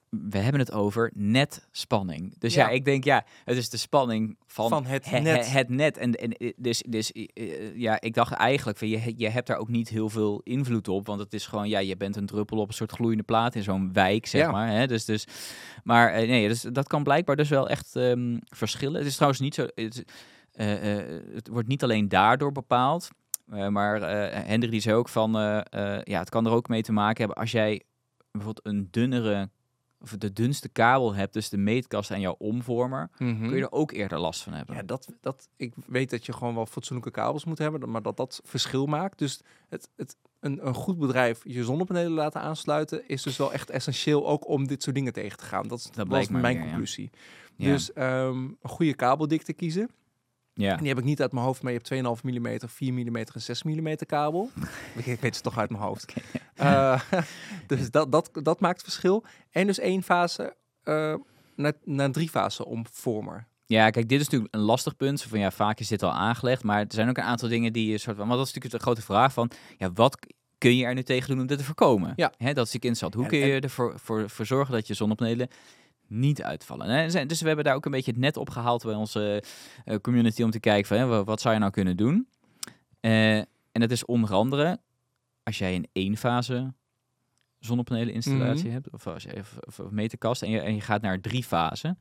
we hebben het over netspanning. Dus ja. Ja. ik denk ja, het is de spanning van, Van het he- net. he- het net. En, en dus, dus eh, ja, ik dacht eigenlijk van je, je hebt daar ook niet heel veel invloed op, want het is gewoon ja, je bent een druppel op een soort gloeiende plaat in zo'n wijk, zeg Ja. maar. Hè? Dus, dus, maar eh, nee, dus dat kan blijkbaar dus wel echt ehm, verschillen. Het is trouwens niet zo. Het, eh, het wordt niet alleen daardoor bepaald. Eh, maar eh Hendrik die zei ook van, eh, ja, het kan er ook mee te maken hebben als jij bijvoorbeeld een dunnere, of de dunste kabel hebt tussen de meetkast en jouw omvormer, Mhm. kun je er ook eerder last van hebben. Ja, dat, dat, ik weet dat je gewoon wel fatsoenlijke kabels moet hebben, maar dat dat verschil maakt. Dus het, het, een, een goed bedrijf je zonnepanelen laten aansluiten is dus wel echt essentieel ook om dit soort dingen tegen te gaan. Dat, is- was mijn weer, conclusie. Ja. Dus ehm, een goede kabeldikte kiezen. Ja. En die heb ik niet uit mijn hoofd, maar je hebt 2,5 mm, 4 mm en 6 mm kabel. ik, ik weet het toch uit mijn hoofd. Eh, dus dat, dat, dat maakt verschil. En dus één fase eh, naar, naar een drie fase omvormer. Ja, kijk, dit is natuurlijk een lastig punt. Van ja, vaak is dit al aangelegd, maar er zijn ook een aantal dingen die je soort van. Maar dat is natuurlijk de grote vraag van, ja, wat kun je er nu tegen doen om dit te voorkomen? Ja. Hè, dat is natuurlijk interessant. Hoe En- kun je ervoor voor, voor zorgen dat je zonnepanelen niet uitvallen? Dus we hebben daar ook een beetje het net opgehaald bij onze eh, community om te kijken van, hè, wa- wat zou je nou kunnen doen? Eh, en dat is onder andere als jij een eenfase zonnepaneleninstallatie Mhm. hebt, of als je of, meterkast en je, en je gaat naar drie fasen,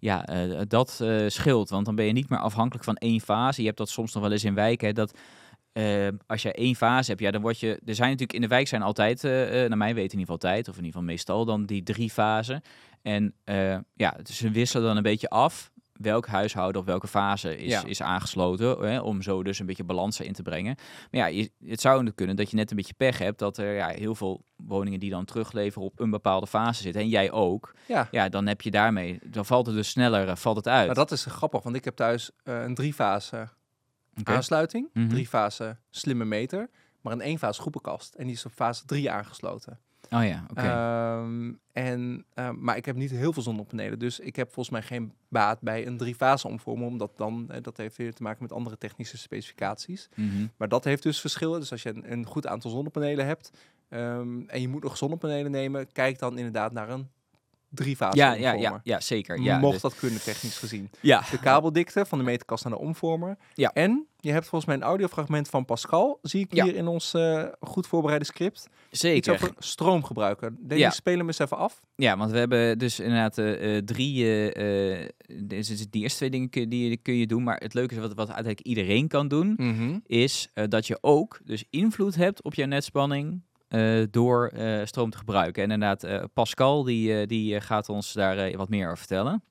ja, eh, dat scheelt, want dan ben je niet meer afhankelijk van één fase. Je hebt dat soms nog wel eens in wijken, hè, dat eh, als je één fase hebt, ja, dan word je. Er zijn natuurlijk in de wijk zijn altijd, eh, eh, naar mijn weten in ieder geval tijd, of in ieder geval meestal dan die drie fasen. En eh, ja, ze wisselen dan een beetje af welk huishouden op welke fase is, Ja. is aangesloten, hè, om zo dus een beetje balans in te brengen. Maar ja, je, het zou kunnen dat je net een beetje pech hebt, dat er ja, heel veel woningen die dan terugleveren op een bepaalde fase zitten, en jij ook. Ja. Ja, dan heb je daarmee, dan valt het dus sneller, valt het uit. Maar dat is grappig, want ik heb thuis een drie-fase Aansluiting, Mhm. drie-fase slimme meter, maar een één-fase groepenkast. En die is op fase 3 aangesloten. Oh ja, oké. Ehm, en, ehm, maar ik heb niet heel veel zonnepanelen, dus ik heb volgens mij geen baat bij een drie-fase omvormer, omdat dan, eh, dat heeft weer te maken met andere technische specificaties. Mhm. Maar dat heeft dus verschillen. Dus als je een, een goed aantal zonnepanelen hebt ehm, en je moet nog zonnepanelen nemen, kijk dan inderdaad naar een drie-fase Ja, ja, omvormer. ja, ja, zeker. Ja, Mocht dus- dat kunnen, technisch gezien. ja. De kabeldikte van de meterkast naar de omvormer. Ja. En je hebt volgens mij een audiofragment van Pascal, zie ik Ja. hier in ons eh, goed voorbereide script. Iets zeker. over stroomgebruiker. Denk Ja. je, spelen hem eens even af. Ja, want we hebben dus inderdaad eh, drie. eh, dus is die eerste twee dingen kun, die kun je doen. Maar het leuke is wat, wat uiteindelijk iedereen kan doen, is eh, dat je ook dus invloed hebt op jouw netspanning. Eh, door eh, stroom te gebruiken. En inderdaad, eh, Pascal die, die gaat ons daar wat meer over vertellen.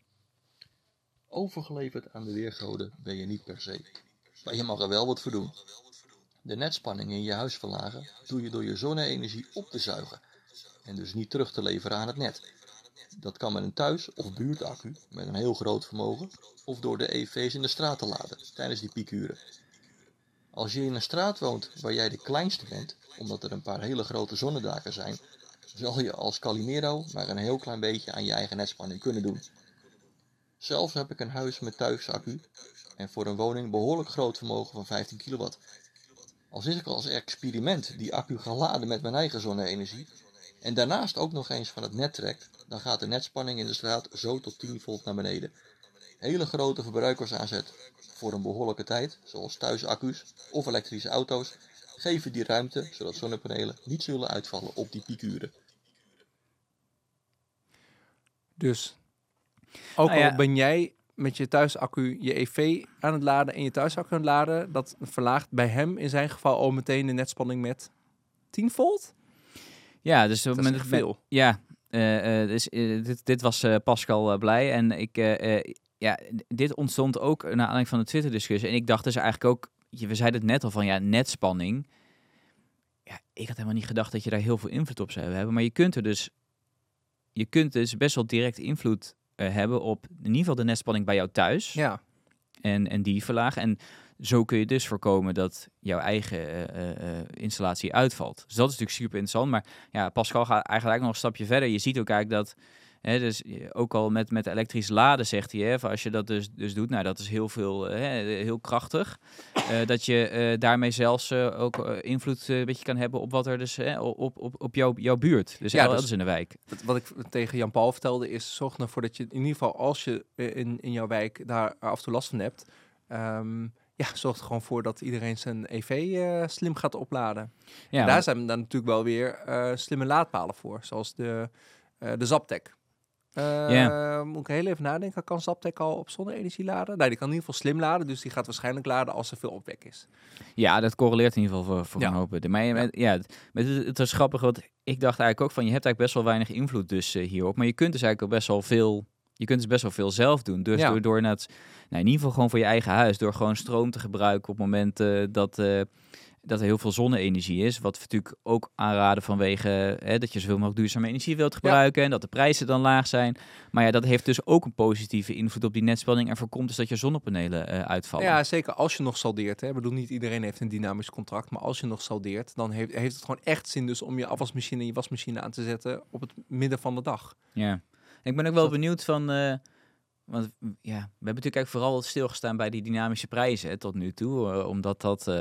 Overgeleverd aan de weergoden ben je niet per se. Maar je mag er wel wat voor doen. De netspanning in je huis verlagen doe je door je zonne-energie op te zuigen. En dus niet terug te leveren aan het net. Dat kan met een thuis- of buurtaccu met een heel groot vermogen. Of door de EV's in de straat te laden tijdens die piekuren. Als je in een straat woont waar jij de kleinste bent, omdat er een paar hele grote zonnedaken zijn, zal je als Calimero maar een heel klein beetje aan je eigen netspanning kunnen doen. Zelf heb ik een huis met thuisaccu en voor een woning behoorlijk groot vermogen van 15 kilowatt. Als ik als experiment die accu ga laden met mijn eigen zonne-energie en daarnaast ook nog eens van het net trek, dan gaat de netspanning in de straat zo tot 10 volt naar beneden. Hele grote verbruikersaanzet voor een behoorlijke tijd, zoals thuisaccu's of elektrische auto's, geven die ruimte zodat zonnepanelen niet zullen uitvallen op die piekuren. Dus ook Nou ja. al ben jij met je thuisaccu je EV aan het laden en je thuisaccu aan het laden, dat verlaagt bij hem in zijn geval al meteen de netspanning met 10 volt. Ja, dus op Dat het is veel. Ja, eh, eh, dus, eh, dit, dit was eh, Pascal blij. En ik, eh, eh, ja, dit ontstond ook naar aanleiding van de Twitter-discussie. En ik dacht dus eigenlijk ook, we zeiden het net al van ja, netspanning. Ja, ik had helemaal niet gedacht dat je daar heel veel invloed op zou hebben. Maar je kunt er dus, je kunt dus best wel direct invloed eh, hebben op in ieder geval de netspanning bij jou thuis. Ja, En, en die verlagen. En zo kun je dus voorkomen dat jouw eigen eh, eh, installatie uitvalt. Dus dat is natuurlijk super interessant. Maar ja, Pascal gaat eigenlijk nog een stapje verder. Je ziet ook eigenlijk dat Dus eh, ook al met, met elektrisch laden zegt hij, hè, als je dat dus, dus doet, nou dat is heel veel, eh, hè, heel krachtig. Eh, dat je daarmee zelfs ook invloed een beetje kan hebben op wat er dus hè, op, op, op jouw, jouw buurt. Dus Ja, dus- dus in de wijk. Wat- ik tegen Jan Paul vertelde is, zorg ervoor dat je in ieder geval als je in, in jouw wijk daar af en toe last van hebt, ehm, ja, zorg er gewoon voor dat iedereen zijn EV slim gaat opladen. Ja, En maar- daar zijn dan natuurlijk wel weer slimme laadpalen voor, zoals de, eh de Zaptec. Ja. Moet ik heel even nadenken, kan Zaptec al op zonne-energie laden? Nee, die kan in ieder geval slim laden, dus die gaat waarschijnlijk laden als er veel opwek is. Ja, dat correleert in ieder geval voor, voor Ja. een hoop. Maar ja, met, ja, het, met het, het is grappig, want ik dacht eigenlijk ook van, je hebt eigenlijk best wel weinig invloed dus eh, hierop. Maar je kunt dus eigenlijk ook best wel veel, je kunt dus best wel veel zelf doen. Dus Ja. door, door net, nou, in ieder geval gewoon voor je eigen huis, door gewoon stroom te gebruiken op het moment eh, dat, eh, dat er heel veel zonne-energie is. Wat we natuurlijk ook aanraden vanwege hè, dat je zoveel mogelijk duurzame energie wilt gebruiken en dat de prijzen dan laag zijn. Maar ja, dat heeft dus ook een positieve invloed op die netspanning en voorkomt dus dat je zonnepanelen eh, uitvallen. Ja, zeker als je nog saldeert. Hè. Ik bedoel, niet iedereen heeft een dynamisch contract, maar als je nog saldeert, dan heeft, heeft het gewoon echt zin dus om je afwasmachine en je wasmachine aan te zetten op het midden van de dag. Ja, ik ben ook wel dat- benieuwd van, eh, want ja, we hebben natuurlijk eigenlijk vooral stilgestaan bij die dynamische prijzen tot nu toe, eh, omdat dat, eh,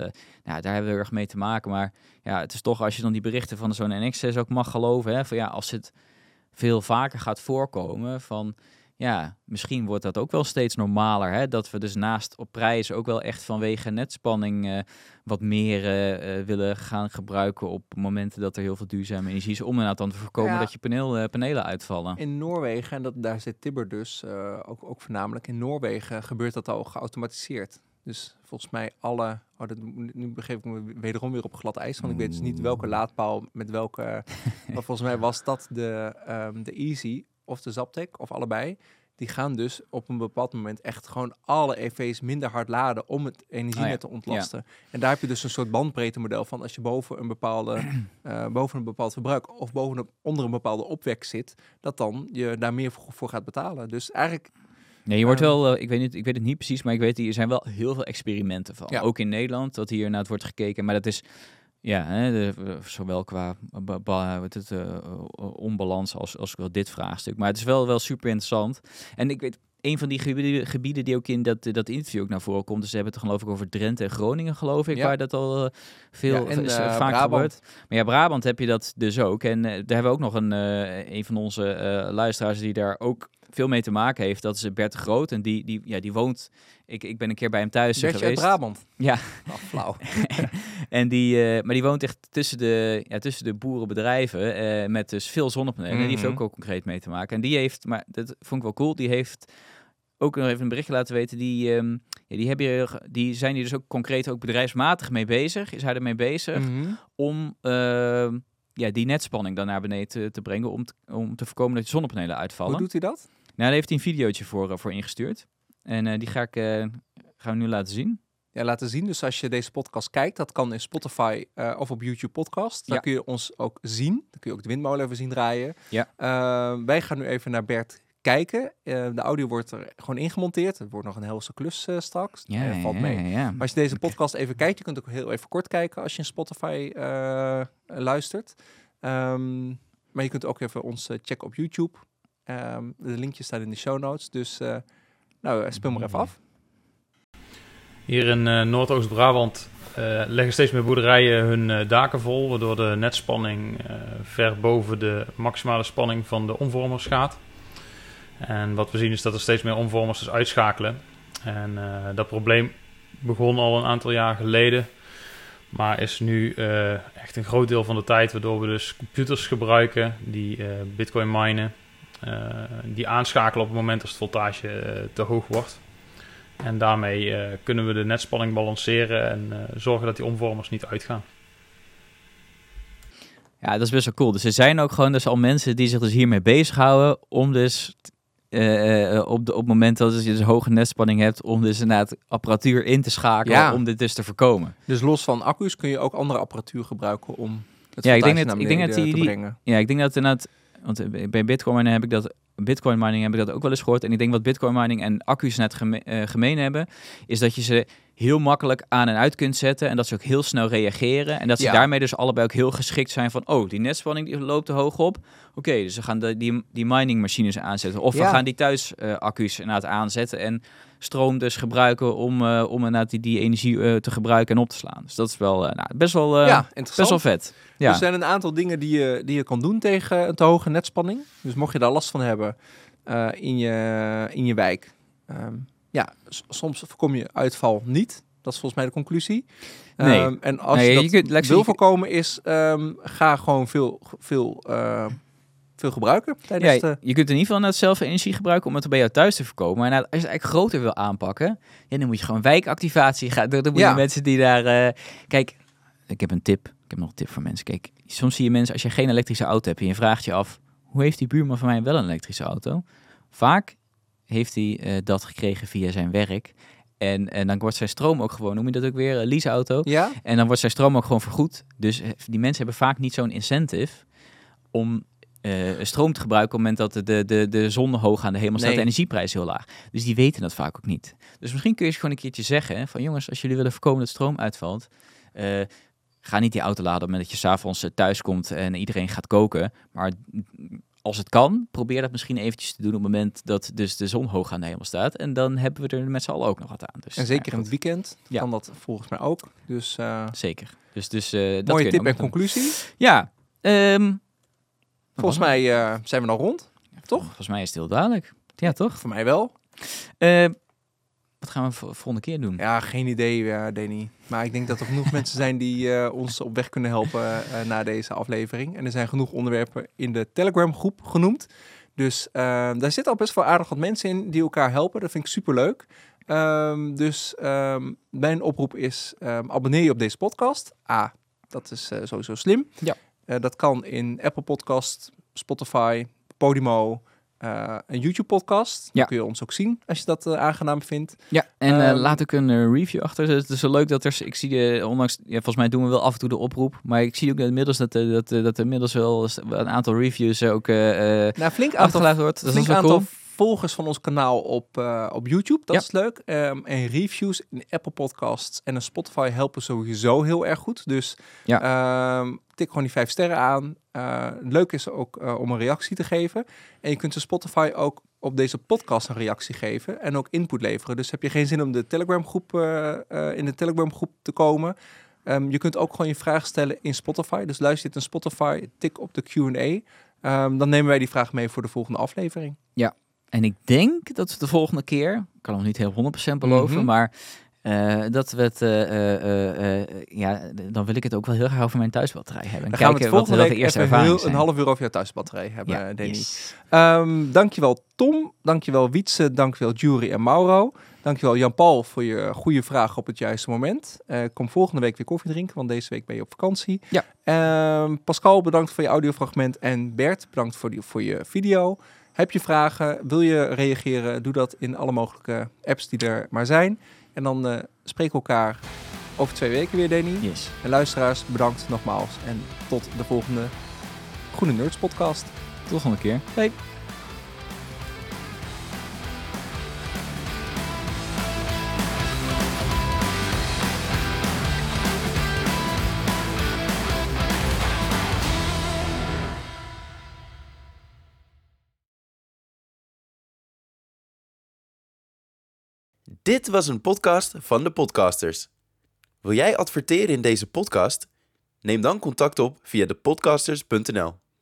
nou, daar hebben we erg mee te maken. Maar ja, het is toch als je dan die berichten van zo'n NX ook mag geloven, hè, van ja, als het veel vaker gaat voorkomen, van ja, misschien wordt dat ook wel steeds normaler, hè, dat we dus naast op prijzen ook wel echt vanwege netspanning eh, wat meer eh, eh, willen gaan gebruiken op momenten dat er heel veel duurzame energie is, om inderdaad dan te voorkomen Ja. dat je paneel, panelen uitvallen. In Noorwegen, en dat, daar zit Tibber dus ook, ook voornamelijk, in Noorwegen gebeurt dat al geautomatiseerd. Dus volgens mij alle, oh, dat, nu begeef ik me wederom weer op glad ijs, want ik weet dus niet welke laadpaal met welke, maar volgens mij was dat de, ehm, de Easy of de Zaptec of allebei. Die gaan dus op een bepaald moment echt gewoon alle EV's minder hard laden om het energienet Oh ja, te ontlasten. En daar heb je dus een soort bandbreedte model van als je boven een bepaalde, eh, boven een bepaald verbruik of boven een, onder een bepaalde opwek zit, dat dan je daar meer voor, voor gaat betalen. Dus eigenlijk, Nee, je wordt Ehm, wel, eh, ik weet, niet, ik weet het niet precies, maar ik weet, er zijn wel heel veel experimenten van. Ja. Ook in Nederland, dat hier naar het wordt gekeken. Maar dat is, ja, hè, de, eh, zowel qua wat het, eh, eh, onbalans als, als dit vraagstuk. Maar het is wel, wel super interessant. En ik weet, een van die gebieden, gebieden die ook in dat, eh, dat interview ook naar voren komt, dus ze hebben het geloof ik over Drenthe en Groningen, geloof ik, Ja. waar dat al eh, veel Ja, en, eh, vaak Brabant. gebeurt. Maar ja, Brabant heb je dat dus ook. En eh, daar hebben we ook nog een, eh, een van onze eh, luisteraars die daar ook veel mee te maken heeft. Dat is Bert de Groot. En die, die, ja, die woont... Ik, ik ben een keer bij hem thuis werd je uit geweest. Brabant? Ja. Nou, flauw. en die, eh, maar die woont echt tussen de, ja, tussen de boerenbedrijven. eh, met dus veel zonnepanelen. En die heeft Mhm. ook, ook concreet mee te maken. En die heeft, maar dat vond ik wel cool. Die heeft ook nog even een berichtje laten weten. Die, ehm, ja, die, hebben, hier- die zijn hier dus ook concreet ook bedrijfsmatig mee bezig. Is hij ermee bezig? Mhm. om ehm, ja, die netspanning dan naar beneden te, te brengen om te, om te voorkomen dat je zonnepanelen uitvallen. Hoe doet hij dat? Nou, daar heeft hij een videootje voor, eh, voor ingestuurd. En eh, die ga ik, eh, gaan we nu laten zien. Ja, laten zien. Dus als je deze podcast kijkt, dat kan in Spotify of op YouTube podcast. Dan Ja. kun je ons ook zien. Dan kun je ook de windmolen even zien draaien. Ja. Wij gaan nu even naar Bert kijken. De audio wordt er gewoon ingemonteerd. Het wordt nog een helse klus straks. Ja, valt mee. Maar als je deze podcast even kijkt, je kunt ook heel even kort kijken als je in Spotify luistert. Ehm, maar je kunt ook even ons checken op YouTube. Ehm, de linkjes staan in de show notes. Dus eh, nou, eh, speel maar even af. Hier in eh, Noordoost-Brabant leggen steeds meer boerderijen hun daken vol, waardoor de netspanning ver boven de maximale spanning van de omvormers gaat. En wat we zien is dat er steeds meer omvormers dus uitschakelen. En dat probleem begon al een aantal jaar geleden, maar is nu echt een groot deel van de tijd, waardoor we dus computers gebruiken die bitcoin minen, die aanschakelen op het moment als het voltage eh, te hoog wordt. En daarmee eh, kunnen we de netspanning balanceren en eh, zorgen dat die omvormers niet uitgaan. Ja, dat is best wel cool. Dus er zijn ook gewoon dus al mensen die zich dus hiermee bezighouden om dus eh, eh, op, de, op het moment dat je dus hoge netspanning hebt, om dus inderdaad apparatuur in te schakelen Ja. om dit dus te voorkomen. Dus los van accu's kun je ook andere apparatuur gebruiken om het Ja, ik denk voltage dat- naar ik denk dat die- te die- brengen. Ja, ik denk dat inderdaad, want bij Bitcoin heb ik dat Bitcoin mining heb ik dat ook wel eens gehoord. En ik denk wat Bitcoin mining en accu's net geme uh, gemeen hebben, is dat je ze heel makkelijk aan en uit kunt zetten. En dat ze ook heel snel reageren. En dat ze Ja. daarmee dus allebei ook heel geschikt zijn van... oh, die netspanning die loopt te hoog op. Oké, dus we gaan de, die, die miningmachines aanzetten. Of Ja. we gaan die thuis eh, accu's inderdaad aanzetten. En stroom dus gebruiken om, eh, om inderdaad die, die energie eh, te gebruiken en op te slaan. Dus dat is wel eh, nou, best, wel, ja, best wel vet. Ja. Er zijn een aantal dingen die je, die je kan doen tegen een te hoge netspanning. Dus mocht je daar last van hebben in, je, in je wijk. ehm, ja, soms voorkom je uitval niet. Dat is volgens mij de conclusie. Nee. Ehm, en als Nee, je je dat kunt- Lexi, wil je- voorkomen is, ehm, ga gewoon veel, veel, veel gebruiken Ja, tijdens de... je kunt in ieder geval zelf energie gebruiken om het bij jou thuis te voorkomen. En als je het eigenlijk groter wil aanpakken, ja, dan moet je gewoon wijkactivatie gaan. Dan moet Ja. je mensen die daar... eh, Kijk, ik heb een tip. Ik heb nog een tip voor mensen. Kijk, soms zie je mensen, als je geen elektrische auto hebt en je vraagt je af, hoe heeft die buurman van mij wel een elektrische auto? Vaak heeft hij eh, dat gekregen via zijn werk. En, en dan wordt zijn stroom ook gewoon, noem je dat ook weer, een leaseauto. Ja? En dan wordt zijn stroom ook gewoon vergoed. Dus die mensen hebben vaak niet zo'n incentive om eh, stroom te gebruiken op het moment dat de, de, de zon hoog aan de hemel staat Nee. de energieprijs heel laag. Dus die weten dat vaak ook niet. Dus misschien kun je ze gewoon een keertje zeggen van jongens, als jullie willen voorkomen dat stroom uitvalt, eh, ga niet die auto laden op het moment dat je s'avonds eh, thuis komt en iedereen gaat koken. Maar als het kan, probeer dat misschien eventjes te doen op het moment dat dus de zon hoog aan de hemel staat. En dan hebben we er met z'n allen ook nog wat aan. Dus, En zeker in het weekend Ja. kan dat volgens mij ook. Dus Zeker. Dus, dus dat mooie tip en doen. conclusie. Ja. ehm, Volgens mij eh, zijn we dan rond. toch? Volgens mij is het heel duidelijk. Ja, toch? Voor mij wel. Eh, wat gaan we vo- volgende keer doen? Ja, geen idee, eh Danny. Maar ik denk dat er genoeg mensen zijn die ons op weg kunnen helpen na deze aflevering. En er zijn genoeg onderwerpen in de Telegram groep genoemd. Dus eh, daar zitten al best wel aardig wat mensen in die elkaar helpen. Dat vind ik superleuk. Ehm, dus ehm, mijn oproep is, ehm, abonneer je op deze podcast. A, dat is sowieso slim. Ja. Eh, dat kan in Apple Podcast, Spotify, Podimo, eh, een YouTube podcast. Dan Ja. kun je ons ook zien als je dat eh, aangenaam vindt. Ja, en eh, Ehm, laat ook een eh, review achter. Het is zo leuk dat er, ik zie, eh, ondanks, ja, volgens mij doen we wel af en toe de oproep, maar ik zie ook inmiddels dat, eh, dat, eh, dat er inmiddels wel een aantal reviews ook eh eh Nou, flink achtergelaten wordt. Dat flink is wel aantal cool. Volgers van ons kanaal op, eh, op YouTube. Dat Ja. is leuk. Ehm, en reviews in Apple Podcasts en een Spotify helpen sowieso heel erg goed. Dus Ja. ehm, tik gewoon die vijf sterren aan. Eh, leuk is ook eh, om een reactie te geven. En je kunt de Spotify ook op deze podcast een reactie geven en ook input leveren. Dus heb je geen zin om de Telegram groep, in de Telegram groep te komen... Ehm, je kunt ook gewoon je vraag stellen in Spotify. Dus luister je dit in Spotify, tik op de Q&A. Dan nemen wij die vraag mee voor de volgende aflevering. En ik denk dat we de volgende keer, ik kan nog niet heel 100% beloven, Mhm. maar eh, dat we het, eh, eh, ja, dan wil ik het ook wel heel graag over mijn thuisbatterij hebben. En Dan kijken het wat, volgende wat de week eerste een half uur over jouw thuisbatterij hebben, ja, Danny. yes. Ehm, dankjewel Tom, dankjewel Wietse, dankjewel Jury en Mauro. Dankjewel Jan-Paul voor je goede vraag op het juiste moment. Kom volgende week weer koffie drinken, want deze week ben je op vakantie. Ja. Ehm, Pascal, bedankt voor je audiofragment. En Bert, bedankt voor, die, voor je video. Heb je vragen, wil je reageren, doe dat in alle mogelijke apps die er maar zijn. En dan eh spreken we elkaar over twee weken weer, Danny. Yes. En luisteraars, bedankt nogmaals. En tot de volgende Groene Nerds podcast. Tot de volgende keer. Bye. Dit was een podcast van de podcasters. Wil jij adverteren in deze podcast? Neem dan contact op via depodcasters.nl.